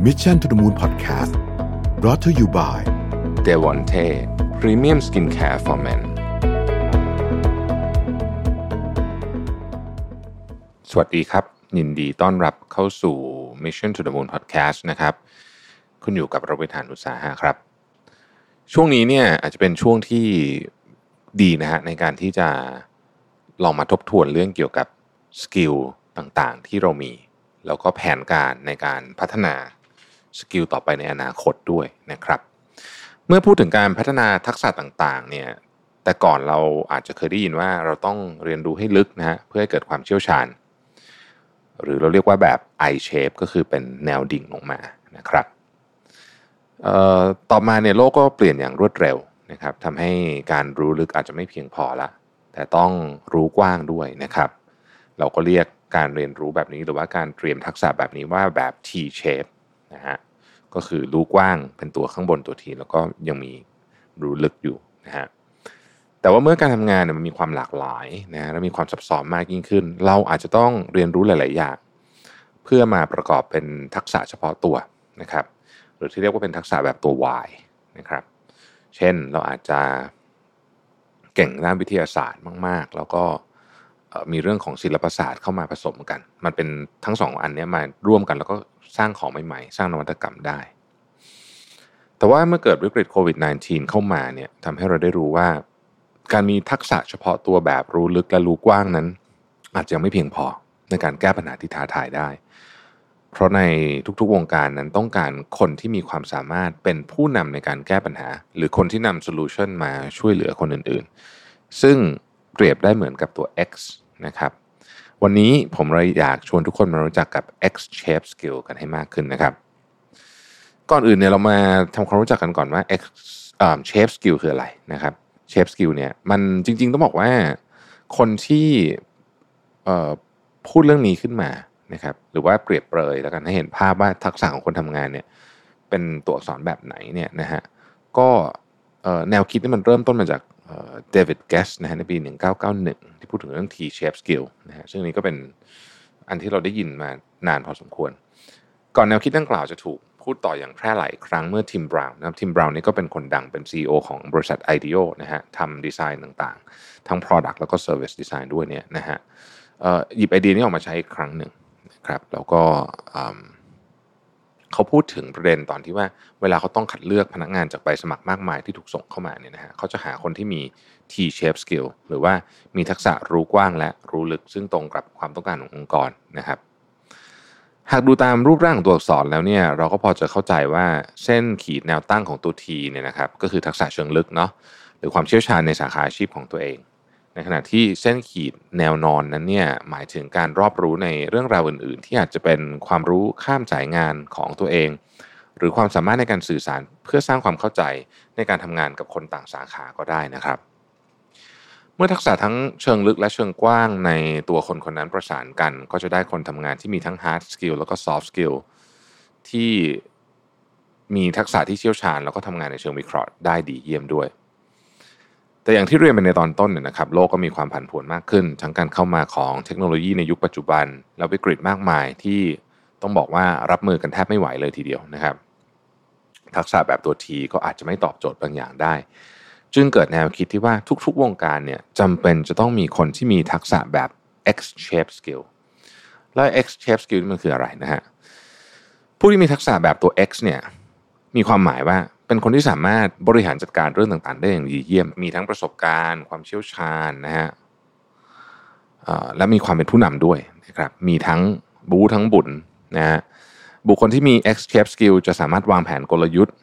Mission to the Moon Podcast brought to you by d e v o n t e Premium Skincare for Men สวัสดีครับ ยินดีต้อนรับเข้าสู่ Mission to the Moon Podcast นะครับ คุณอยู่กับเราวิทานอุตสาหะครับ ช่วงนี้เนี่ยอาจจะเป็นช่วงที่ดีนะฮะในการที่จะลองมาทบทวนเรื่องเกี่ยวกับskill ต่างๆ ที่เรามี แล้วก็แผนการในการพัฒนา skill ต่อไปในอนาคตด้วยนะครับ เมื่อพูดถึงการพัฒนาทักษะต่างๆเนี่ยแต่ก่อนเราอาจจะเคยได้ยินว่าเราต้องเรียนรู้ให้ลึกนะฮะเพื่อให้เกิดความเชี่ยวชาญ หรือเราเรียกว่าแบบ I shape ก็คือเป็นแนวดิ่งลงมานะครับต่อมาเนี่ยโลกก็เปลี่ยนอย่างรวดเร็วนะครับทำให้การรู้ลึกอาจจะไม่เพียงพอละ แต่ต้องรู้กว้างด้วยนะครับ เราก็เรียกการเรียนรู้แบบนี้หรือว่าการเตรียมทักษะแบบนี้ว่าแบบ T shape นะฮะ ก็คือรู้กว้างเป็นตัวข้างบนตัวที แล้วก็ยังมีรู้ลึกอยู่นะฮะแต่ว่าเมื่อการทำงานเนี่ยมันมีความหลากหลายนะและมีความซับซ้อนมากยิ่งขึ้น เราอาจจะต้องเรียนรู้หลาย ๆ อย่าง เพื่อมาประกอบเป็นทักษะเฉพาะตัวนะครับ หรือที่เรียกว่าเป็นทักษะแบบตัว Y นะครับ เช่นเราอาจจะเก่งด้านวิทยาศาสตร์มาก ๆ แล้วก็ มีเรื่องของศิลปศาสตร์เข้ามาผสมกัน มันเป็นทั้งสองอันนี้มาร่วมกันแล้วก็สร้างของใหม่ๆ สร้างนวัตกรรมได้ แต่ว่าเมื่อเกิดวิกฤตโควิด -19 เข้ามาเนี่ยทำให้เราได้รู้ว่า การมีทักษะเฉพาะตัวแบบรู้ลึกและรู้กว้างนั้น อาจจะยังไม่เพียงพอในการแก้ปัญหาที่ท้าทายได้ เพราะในทุกๆวงการนั้นต้องการคนที่มีความสามารถเป็นผู้นำในการแก้ปัญหา หรือคนที่นำโซลูชันมาช่วยเหลือคนอื่นๆ ซึ่ง เปรียบได้เหมือนกับตัว X นะครับ วันนี้ผมเลยอยากชวนทุกคนมารู้จักกับ X Shape Skill กันให้มากขึ้นนะครับ ก่อนอื่นเนี่ยเรามาทำความรู้จักกันก่อนว่า X Shape Skill คืออะไรนะครับ Shape Skill เนี่ยมันจริง ๆ ต้องบอกว่าคนที่พูดเรื่องนี้ขึ้นมานะครับ หรือว่าเปรียบเปรยแล้วกันให้เห็นภาพว่าทักษะของคนทำงานเนี่ยเป็นตัวอักษรแบบไหนเนี่ยนะฮะก็แนวคิดนี่มันเริ่มต้นมาจาก เดวิดแกสนะฮะในปี 1991 ที่พูดถึงเรื่อง T-shape skill นะฮะซึ่งนี้ก็เป็นอันที่เราได้ยินมานานพอสมควร ก่อนแนวคิดดังกล่าวจะถูกพูดต่ออย่างแพร่หลายครั้งเมื่อทิมบราวน์นะครับทิมบราวน์นี่ก็เป็นคนดังเป็น CEO ของบริษัท IDEO นะฮะทำดีไซน์ต่างๆ ทั้ง Product แล้วก็ Service Design ด้วยเนี่ยนะฮะหยิบไอเดียนี้ออกมาใช้อีกครั้งหนึ่งนะครับแล้วก็ เขาพูดถึงประเด็นตอนที่ว่าเวลาเขาต้องคัดเลือกพนักงานจากใบสมัครมากมายที่ถูกส่งเข้ามาเนี่ยนะฮะเขาจะหาคนที่มี T-shape skill หรือว่ามีทักษะรู้กว้างและรู้ลึก ซึ่งตรงกับความต้องการขององค์กรนะครับหากดูตามรูปร่างของตัวอักษรแล้วเนี่ยเราก็พอจะเข้าใจว่าเส้นขีดแนวตั้งของตัว T เนี่ยนะครับก็คือทักษะเชิงลึกเนาะหรือความเชี่ยวชาญในสาขาอาชีพของตัวเอง ในขณะที่เส้นขีดแนวนอนนั้นเนี่ยหมายถึงการรอบรู้ในเรื่องราวอื่น ๆ ที่อาจจะเป็นความรู้ข้ามสายงานของตัวเอง หรือความสามารถในการสื่อสารเพื่อสร้างความเข้าใจในการทำงานกับคนต่างสาขาก็ได้นะครับ เมื่อทักษะทั้งเชิงลึกและเชิงกว้างในตัวคนคนนั้นประสานกัน ก็จะได้คนทำงานที่มีทั้ง hard skill แล้วก็ soft skill ที่มีทักษะที่เชี่ยวชาญ แล้วก็ทำงานในเชิงวิเคราะห์ได้ดีเยี่ยมด้วย แต่อย่างที่เรียนไปในตอนต้นเนี่ยนะครับโลกก็มีความผันผวนมากขึ้น ทั้งการเข้ามาของเทคโนโลยีในยุคปัจจุบัน แล้ววิกฤตมากมายที่ต้องบอกว่ารับมือกันแทบไม่ไหวเลยทีเดียวนะครับ ทักษะแบบตัวทีก็อาจจะไม่ตอบโจทย์บางอย่างได้ จึงเกิดแนวคิดที่ว่าทุกๆ วงการเนี่ยจำเป็นจะต้องมีคนที่มีทักษะแบบ X shape skill แล้ว X shape skill มันคืออะไรนะฮะผู้ที่มีทักษะแบบตัว X เนี่ยมีความหมายว่า เป็นคนที่สามารถบริหารจัดการเรื่องต่างๆ ได้อย่างดีเยี่ยม มีทั้งประสบการณ์ ความเชี่ยวชาญนะฮะและมีความเป็นผู้นำด้วยนะครับมีทั้งบูทั้งบุญนะฮะบุคคลที่มี escape skill จะสามารถวางแผนกลยุทธ์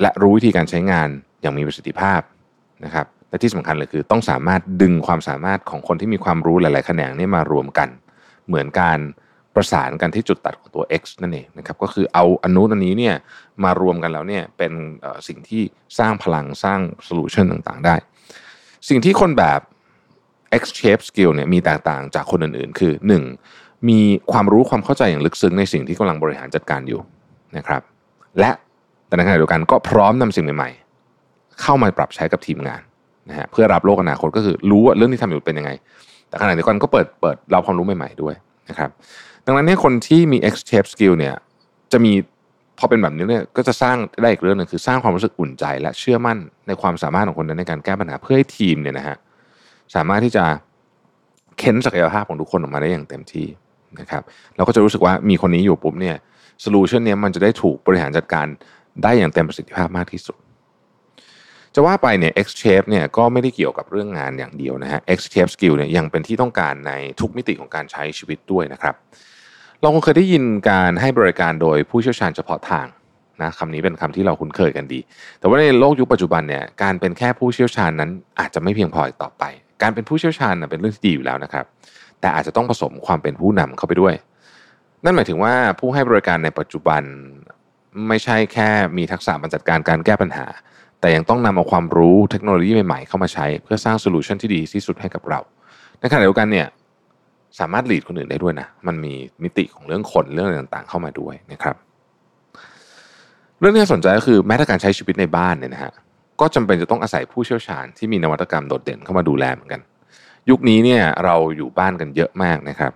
และรู้วิธีการใช้งานอย่างมีประสิทธิภาพนะครับและที่สำคัญเลยคือต้องสามารถดึงความสามารถของคนที่มีความรู้หลาย ๆ แขนงนี้มารวมกัน เหมือนการ ประสานกันที่จุดตัดของตัว x นั่นเองนะครับก็คือเอาอนุอันนี้เนี่ยมารวมกันแล้วเนี่ยเป็นสิ่งที่สร้างพลังสร้างโซลูชันต่างๆ ได้ สิ่งที่คนแบบ X shape skill เนี่ยมีแตกต่างจากคนอื่นๆ คือ 1. มีความรู้ความเข้าใจอย่างลึกซึ้งในสิ่งที่กำลังบริหารจัดการอยู่นะครับ และแต่ในขณะเดียวกันก็พร้อมนำสิ่งใหม่ๆ เข้ามาปรับใช้กับทีมงานนะฮะเพื่อรับโลกอนาคตก็คือรู้ว่าเรื่องที่ทำอยู่เป็นยังไง แต่ขณะเดียวกันก็เปิดเปิดรับความรู้ใหม่ ๆด้วยนะครับ ดังนั้นเนี่ยคนที่มี X shape skill เนี่ยจะมีพอเป็นแบบนี้เนี่ยก็จะสร้างได้อีกเรื่องหนึ่งคือสร้างความรู้สึกอุ่นใจ และเชื่อมั่นในความสามารถของคนนั้นในการแก้ปัญหาเพื่อให้ทีมเนี่ยนะฮะสามารถที่จะเค้นศักยภาพของทุกคนออกมาได้อย่างเต็มที่นะครับเราก็จะรู้สึกว่ามีคนนี้อยู่ปุ๊บเนี่ยโซลูชันเนี้ยมันจะได้ถูกบริหารจัดการได้อย่างเต็มประสิทธิภาพมากที่สุด จะว่าไปเนี่ย X shape เนี่ยก็ไม่ได้เกี่ยวกับเรื่องงานอย่างเดียวนะฮะ X shape skill เนี่ยยังเป็นที่ต้องการในทุกมิติของการใช้ชีวิตด้วยนะครับ เราคงเคยได้ยินการให้บริการโดยผู้เชี่ยวชาญเฉพาะทางนะคำนี้เป็นคำที่เราคุ้นเคยกันดี แต่ว่าในโลกยุคปัจจุบันเนี่ยการเป็นแค่ผู้เชี่ยวชาญนั้น อาจจะไม่เพียงพออีกต่อไป การเป็นผู้เชี่ยวชาญเป็นเรื่องที่ดีอยู่แล้วนะครับ แต่อาจจะต้องผสมความเป็นผู้นำเข้าไปด้วย นั่นหมายถึงว่าผู้ให้บริการในปัจจุบันไม่ใช่แค่มีทักษะบรรจัดการการแก้ปัญหา แต่ยังต้องนำเอาความรู้เทคโนโลยีใหม่ๆ เข้ามาใช้ เพื่อสร้างโซลูชันที่ดีที่สุดให้กับเรา ในขณะเดียวกันเนี่ย สามารถหลีดคนอื่นได้ด้วยนะ มันมีมิติของเรื่องคนเรื่องต่างๆ เข้ามาด้วยนะครับ เรื่องที่น่าสนใจก็คือแม้แต่การใช้ชีวิตในบ้านเนี่ยนะฮะก็จำเป็นจะต้องอาศัยผู้เชี่ยวชาญที่มีนวัตกรรมโดดเด่นเข้ามาดูแลเหมือนกัน ยุคนี้เนี่ยเราอยู่บ้านกันเยอะมากนะครับ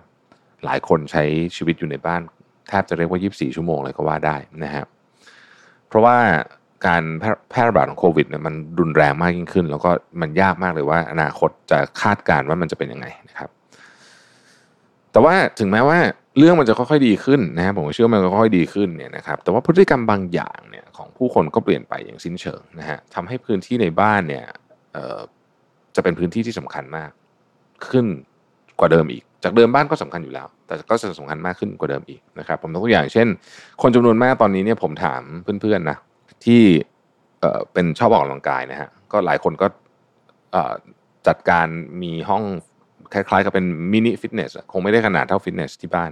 หลายคนใช้ชีวิตอยู่ในบ้านแทบจะเรียกว่า 24 ชั่วโมงเลยก็ว่าได้นะฮะเพราะว่าการแพร่ระบาดของโควิดเนี่ยมันรุนแรงมากยิ่งขึ้น แล้วก็มันยากมากเลยว่าอนาคตจะคาดการณ์ว่ามันจะเป็นยังไงนะครับ แต่ว่าถึงแม้ว่าเรื่องมันจะค่อยๆดีขึ้นนะครับผมเชื่อมันก็ค่อยๆดีขึ้นเนี่ยนะครับแต่ว่าพฤติกรรมบางอย่างเนี่ยของผู้คนก็เปลี่ยนไปอย่างสิ้นเชิงนะฮะทำให้พื้นที่ในบ้านเนี่ยจะเป็นพื้นที่ที่สำคัญมากขึ้นกว่าเดิมอีก จากเดิมบ้านก็สำคัญอยู่แล้ว แต่ก็จะสำคัญมากขึ้นกว่าเดิมอีกนะครับผมยกตัวอย่างเช่น คนจำนวนมากตอนนี้เนี่ยผมถามเพื่อนๆนะที่เป็นชอบออกกำลังกายนะฮะก็หลายคนก็จัดการมีห้อง คล้ายๆกับเป็นมินิฟิตเนสคงไม่ได้ขนาดเท่าฟิตเนสที่บ้าน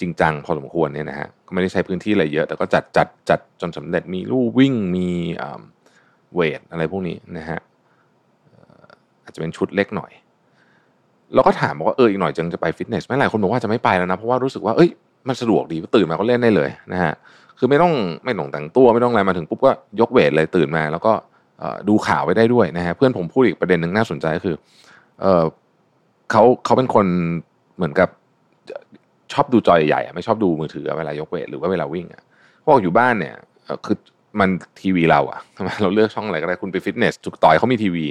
จริงจังพอสมควรเนี่ยนะฮะก็ไม่ได้ใช้พื้นที่อะไรเยอะ แต่ก็จัดจัดจัดจนสำเร็จมีลู่วิ่งมีเวทอะไรพวกนี้นะฮะอาจจะเป็นชุดเล็กหน่อยเราก็ถามบอกว่าเอออีกหน่อยจึงจะไปฟิตเนสไม่หลายคนบอกว่าจะไม่ไปแล้วนะเพราะว่ารู้สึกว่าเอ้ยมันสะดวกดีตื่นมาก็เล่นได้เลยนะฮะคือไม่ต้องไม่ต้องแต่งตัวไม่ต้องอะไรมาถึงปุ๊บก็ยกเวทเลยตื่นมา แล้วก็ดูข่าวไปได้ด้วยนะฮะเพื่อนผมพูดอีกประเด็นหนึ่งน่าสนใจก็คือ เขาเขาเป็นคนเหมือนกับชอบดูจอใหญ่ๆไม่ชอบดูมือถือเวลายกเวทหรือว่าเวลาวิ่งอะพวกอยู่บ้านเนี่ยคือมันทีวีเราอะทำไมเราเลือกช่องอะไรก็ได้คุณไปฟิตเนสจุกต่อยเขามีทีวี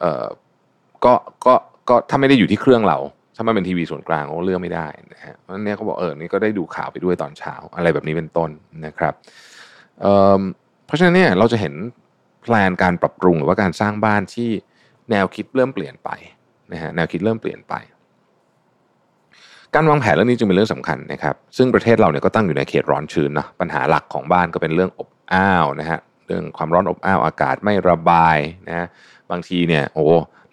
เอ่อก็ก็ก็ถ้าไม่ได้อยู่ที่เครื่องเรา ถ้ามันเป็นทีวีส่วนกลางก็เลือกไม่ได้นะฮะเพราะนี้เขาบอกเออนี่ก็ได้ดูข่าวไปด้วยตอนเช้า อะไรแบบนี้เป็นต้นนะครับเเพราะฉะนั้นเนี่ยเราจะเห็นแพลนการปรับปรุงหรือว่าการสร้างบ้านที่แนวคิดเริ่มเปลี่ยนไป นะฮะแนวคิดเริ่มเปลี่ยนไป การวางแผนเรื่องนี้จึงเป็นเรื่องสำคัญนะครับ ซึ่งประเทศเราเนี่ยก็ตั้งอยู่ในเขตร้อนชื้นนะปัญหาหลักของบ้านก็เป็นเรื่องอบอ้าวนะฮะเรื่องความร้อนอบอ้าวอากาศไม่ระบายนะบางทีเนี่ยโอ้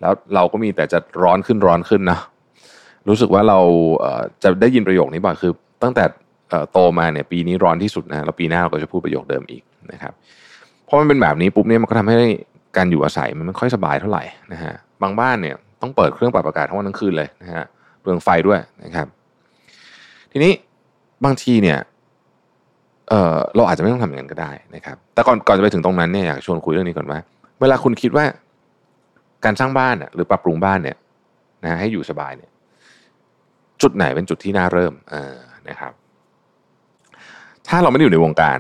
แล้วเราก็มีแต่จะร้อนขึ้นร้อนขึ้นนะรู้สึกว่าเราจะได้ยินประโยคนี้บ่อยคือ ตั้งแต่โตมาเนี่ยปีนี้ร้อนที่สุดนะแล้วปีหน้าเราก็จะพูดประโยคเดิมอีกนะครับเพราะมันเป็นแบบนี้ปุ๊บเนี่ยมันก็ทำให้การอยู่อาศัยมันไม่ค่อยสบายเท่าไหร่นะฮะบางบ้านเนี่ย ต้องเปิดเครื่องปรับอากาศทั้งวันทั้งคืนเลยนะฮะเปลืองไฟด้วยนะครับ ทีนี้บางทีเนี่ยเออเราอาจจะไม่ต้องทำอย่างนั้นก็ได้นะครับ แต่ก่อนก่อนจะไปถึงตรงนั้นเนี่ยอยากชวนคุยเรื่องนี้ก่อนว่า เวลาคุณคิดว่าการสร้างบ้านหรือปรับปรุงบ้านเนี่ยนะให้อยู่สบายเนี่ย จุดไหนเป็นจุดที่น่าเริ่มอนะครับ ถ้าเราไม่ได้อยู่ในวงการ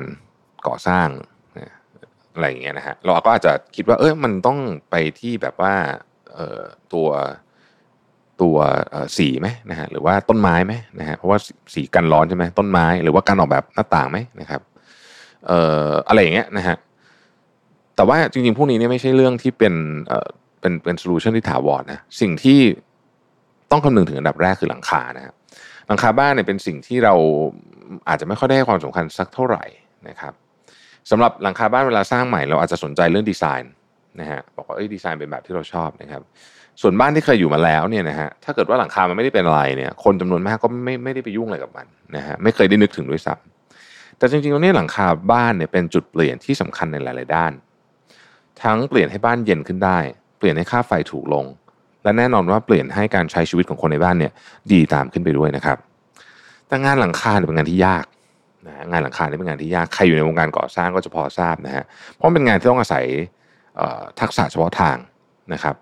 ก่อสร้างอะไรอย่างเงี้ยนะฮะเราก็อาจจะคิดว่า เออมันต้องไปที่แบบว่า ตัวตัวสีไหมนะฮะหรือว่าต้นไม้ไหมนะฮะเพราะว่าสีกันร้อนใช่ไหมต้นไม้ หรือว่าการออกแบบหน้าต่างไหมนะครับเอ่ออะไรอย่างเงี้ยนะฮะแต่ว่าจริงๆพวกนี้เนี่ยไม่ใช่เรื่องที่เป็นเอ่อเป็นเป็นโซลูชันที่ถาวรนะสิ่งที่ต้องคำนึงถึงอันดับแรกคือหลังคานะครับหลังคาบ้านเนี่ยเป็นสิ่งที่เราอาจจะไม่ค่อยได้ให้ความสำคัญสักเท่าไหร่นะครับสำหรับหลังคาบ้านเวลาสร้างใหม่เราอาจจะสนใจเรื่องดีไซน์ นะฮะบอกว่าเอ้ยดีไซน์เป็นแบบที่เราชอบนะครับ ส่วนบ้านที่เคยอยู่มาแล้วเนี่ยนะฮะถ้าเกิดว่าหลังคามันไม่ได้เป็นอะไรเนี่ย คนจำนวนมากก็ไม่ไม่ได้ไปยุ่งอะไรกับมันนะฮะไม่เคยได้นึกถึงด้วยซ้ำแต่จริงๆตรงนี้หลังคาบ้านเนี่ยเป็นจุดเปลี่ยนที่สำคัญในหลายๆด้าน ทั้งเปลี่ยนให้บ้านเย็นขึ้นได้ เปลี่ยนให้ค่าไฟถูกลง และแน่นอนว่าเปลี่ยนให้การใช้ชีวิตของคนในบ้านเนี่ย ดีตามขึ้นไปด้วยนะครับ แต่งานหลังคาเป็นงานที่ยากนะงานหลังคาเป็นงานที่ยากใครอยู่ในวงการก่อสร้างก็จะพอทราบนะฮะเพราะเป็นงานที่ต้องอาศัย ทักษะเฉพาะทางนะครับ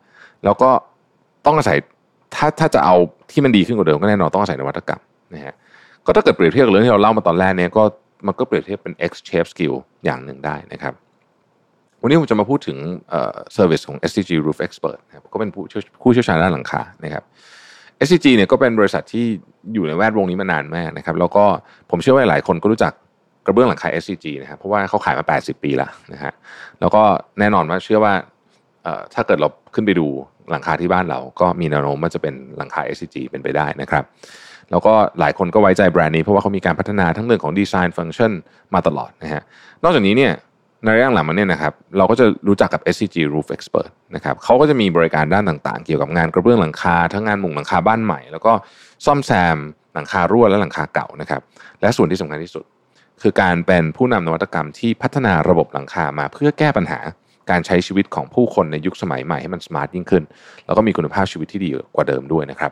แล้วก็ต้องอาศัยถ้าถ้าจะเอาที่มันดีขึ้นกว่าเดิมก็แน่นอนต้องอาศัยนวัตกรรมนะฮะก็ถ้าเกิดเปรียบเทียบกับเรื่องที่เราเล่ามาตอนแรกเนี่ยก็มันก็เปรียบเทียบเป็น X shape skill อย่างหนึ่งได้นะครับ วันนี้ผมจะมาพูดถึง service ของ SCG Roof Expert นะครับก็เป็นผู้ผู้เชี่ยวชาญด้านหลังคานะครับ SCG เนี่ยก็เป็นบริษัทที่อยู่ในแวดวงนี้มานานมากนะครับ แล้วก็ผมเชื่อว่าหลายคนก็รู้จัก กระเบื้องหลังคา SCG นะครับเพราะว่าเขาขายมา 80 ปีแล้วนะฮะแล้วก็แน่นอนว่าเชื่อว่าถ้าเกิดเราขึ้นไปดูหลังคาที่บ้านเราก็มีแนวโน้มว่าจะเป็นหลังคา SCG เป็นไปได้นะครับ แล้วก็หลายคนก็ไว้ใจแบรนด์นี้เพราะว่าเขามีการพัฒนาทั้งเรื่องของดีไซน์ฟังก์ชันมาตลอดนะฮะนอกจากนี้เนี่ยในระยะหลังมันเนี่ยนะครับเราก็จะรู้จักกับ SCG Roof Expert นะครับเขาก็จะมีบริการด้านต่างๆ เกี่ยวกับงานกระเบื้องหลังคา ทั้งงานมุงหลังคาบ้านใหม่ แล้วก็ซ่อมแซมหลังคารั่วและหลังคาเก่านะครับและส่วนที่สำคัญที่สุด คือการเป็นผู้นำนวัตกรรมที่พัฒนาระบบหลังคามาเพื่อแก้ปัญหาการใช้ชีวิตของผู้คนในยุคสมัยใหม่ให้มันสมาร์ทยิ่งขึ้น แล้วก็มีคุณภาพชีวิตที่ดีกว่าเดิมด้วยนะครับ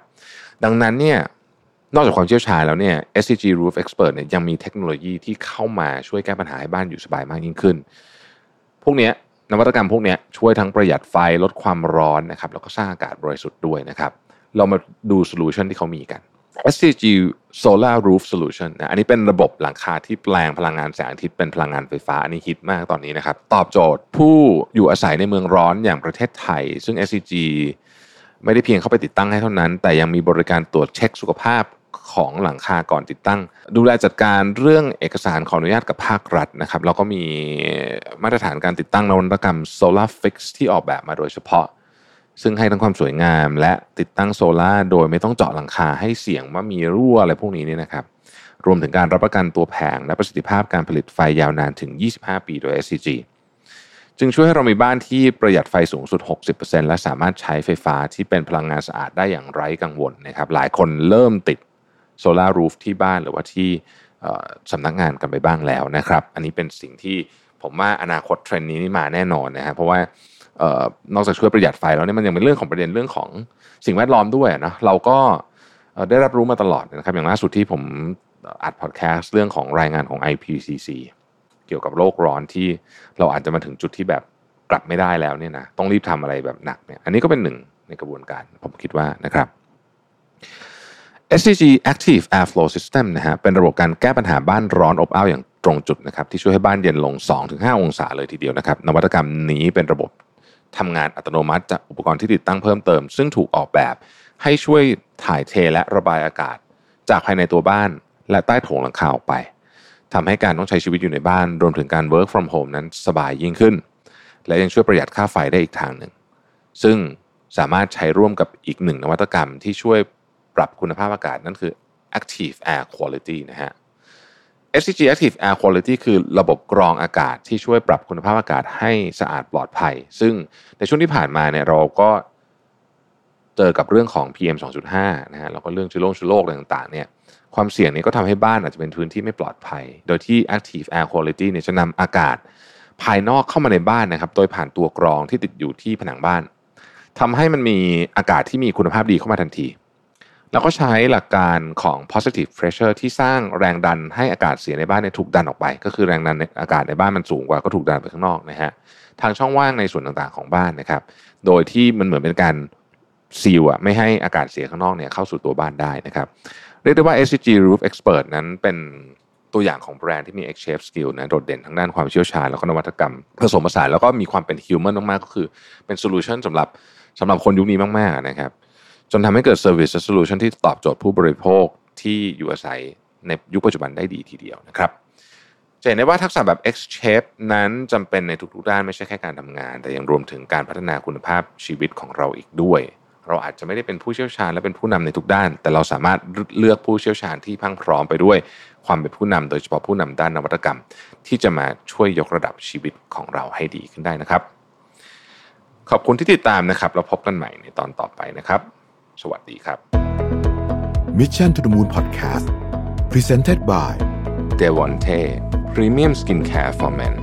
ดังนั้นเนี่ยนอกจากความเชี่ยวชาญแล้วเนี่ย SCG Roof Expert เนี่ยยังมีเทคโนโลยีที่เข้ามาช่วยแก้ปัญหาให้บ้านอยู่สบายมากยิ่งขึ้น พวกนี้นวัตกรรมพวกนี้ช่วยทั้งประหยัดไฟลดความร้อนนะครับแล้วก็สร้างอากาศบริสุทธิ์ด้วยนะครับ เรามาดู solution ที่เขามีกัน SCG Solar Roof Solution นะอันนี้เป็นระบบหลังคาที่แปลงพลังงานแสงอาทิตย์เป็นพลังงานไฟฟ้า อันนี้ฮิตมากตอนนี้นะครับ ตอบโจทย์ผู้อยู่อาศัยในเมืองร้อนอย่างประเทศไทย ซึ่ง SCG ไม่ได้เพียงเข้าไปติดตั้งให้เท่านั้น แต่ยังมีบริการตรวจเช็คสุขภาพของหลังคาก่อนติดตั้ง ดูแลจัดการเรื่องเอกสารขออนุญาตกับภาครัฐนะครับแล้วก็มีมาตรฐานการติดตั้งนวัตกรรม Solar Fix ที่ออกแบบมาโดยเฉพาะ ซึ่งให้ทั้งความสวยงาม และติดตั้งโซลา่าโดยไม่ต้องเจาะหลังคาให้เสี่ยงว่ามีรั่วอะไรพวกนี้นี่นะครับ รวมถึงการรับประกันตัวแผง และประสิทธิภาพการผลิตไฟยาวนานถึง 25 ปีโดย SCG จึงช่วยให้เรามีบ้านที่ประหยัดไฟสูงสุด 60%และสามารถใช้ไฟฟ้าที่เป็นพลังงานสะอาดได้อย่างไร้กังวลนะครับ หลายคนเริ่มติดโซลารูฟที่บ้านหรือว่าที่สำนักงานกันไปบ้างแล้วนะครับ อันนี้เป็นสิ่งที่ผมว่าอนาคตเทรนด์นี้นี่มาแน่นอนนะครับเพราะว่า นอกจากช่วยประหยัดไฟแล้วเนี่ยมันยังเป็นเรื่องของประเด็นเรื่องของสิ่งแวดล้อมด้วยนะเราก็ได้รับรู้มาตลอดนะครับอย่างล่าสุดที่ผมอัดพอดแคสต์เรื่องของรายงานของ IPCC เกี่ยวกับโลกร้อนที่เราอาจจะมาถึงจุดที่แบบกลับไม่ได้แล้วเนี่ยนะต้องรีบทำอะไรแบบหนักเนี่ยอันนี้ก็เป็นหนึ่งในกระบวนการผมคิดว่านะครับ SCG Active Airflow System นะฮะเป็นระบบการแก้ปัญหาบ้านร้อนอบอ้าวอย่างตรงจุดนะครับที่ช่วยให้บ้านเย็นลง 2-5 องศาเลยทีเดียวนะครับนวัตกรรมนี้เป็นระบบ ทำงานอัตโนมัติจากอุปกรณ์ที่ติดตั้งเพิ่มเติม ซึ่งถูกออกแบบให้ช่วยถ่ายเทและระบายอากาศ จากภายในตัวบ้าน และใต้โถงหลังคาออกไปทำให้การต้องใช้ชีวิตอยู่ในบ้าน รวมถึงการ work from home นั้นสบายยิ่งขึ้น และยังช่วยประหยัดค่าไฟได้อีกทางหนึ่ง ซึ่งสามารถใช้ร่วมกับอีกหนึ่งนวัตกรรมที่ช่วยปรับคุณภาพอากาศนั่นคือ active air quality นะฮะ SCG Active Air Quality คือระบบกรองอากาศที่ช่วยปรับคุณภาพอากาศให้สะอาดปลอดภัย ซึ่งในช่วงที่ผ่านมาเนี่ยเราก็เจอกับเรื่องของ PM 2.5นะฮะแล้วก็เรื่องเชื้อโรคเชื้อโรคต่างๆเนี่ยความเสี่ยงนี้ก็ทำให้บ้านอาจจะเป็นพื้นที่ไม่ปลอดภัย โดยที่ Active Air Quality เนี่ยจะนำอากาศภายนอกเข้ามาในบ้านนะครับ โดยผ่านตัวกรองที่ติดอยู่ที่ผนังบ้านทำให้มันมีอากาศที่มีคุณภาพดีเข้ามาทันที แล้วก็ใช้หลักการของ positive pressure ที่สร้างแรงดันให้อากาศเสียในบ้านเนี่ยถูกดันออกไป ก็คือแรงดันอากาศในบ้านมันสูงกว่าก็ถูกดันไปข้างนอกนะฮะทางช่องว่างในส่วนต่างๆของบ้านนะครับ โดยที่มันเหมือนเป็นการซีลอะไม่ให้อากาศเสียข้างนอกเนี่ยเข้าสู่ตัวบ้านได้นะครับ เรียกได้ว่า SCG Roof Expert นั้นเป็นตัวอย่างของแบรนด์ที่มี X-Shape Skill นะโดดเด่นทางด้านความเชี่ยวชาญแล้วก็นวัตกรรม ผสมผสานแล้วก็มีความเป็น human มากๆก็คือเป็น solution สำหรับสำหรับคนยุคนี้มากๆนะครับ จนทำให้เกิด Service Solution ที่ตอบโจทย์ผู้บริโภคที่อยู่อาศัยในยุคปัจจุบันได้ดีทีเดียวนะครับจะเห็นได้ว่าทักษะแบบ X shape นั้นจำเป็นในทุกๆด้านไม่ใช่แค่การทำงาน แต่ยังรวมถึงการพัฒนาคุณภาพชีวิตของเราอีกด้วย เราอาจจะไม่ได้เป็นผู้เชี่ยวชาญและเป็นผู้นำในทุกด้าน แต่เราสามารถเลือกผู้เชี่ยวชาญที่พังพร้อมไปด้วยความเป็นผู้นำโดยเฉพาะผู้นำด้านนวัตกรรม ที่จะมาช่วยยกระดับชีวิตของเราให้ดีขึ้นได้นะครับ ขอบคุณที่ติดตามนะครับเราพบกันใหม่ในตอนต่อไปนะครับ สวัสดีครับ Mission to the Moon Podcast Presented by d e v o n t e Premium Skincare for Men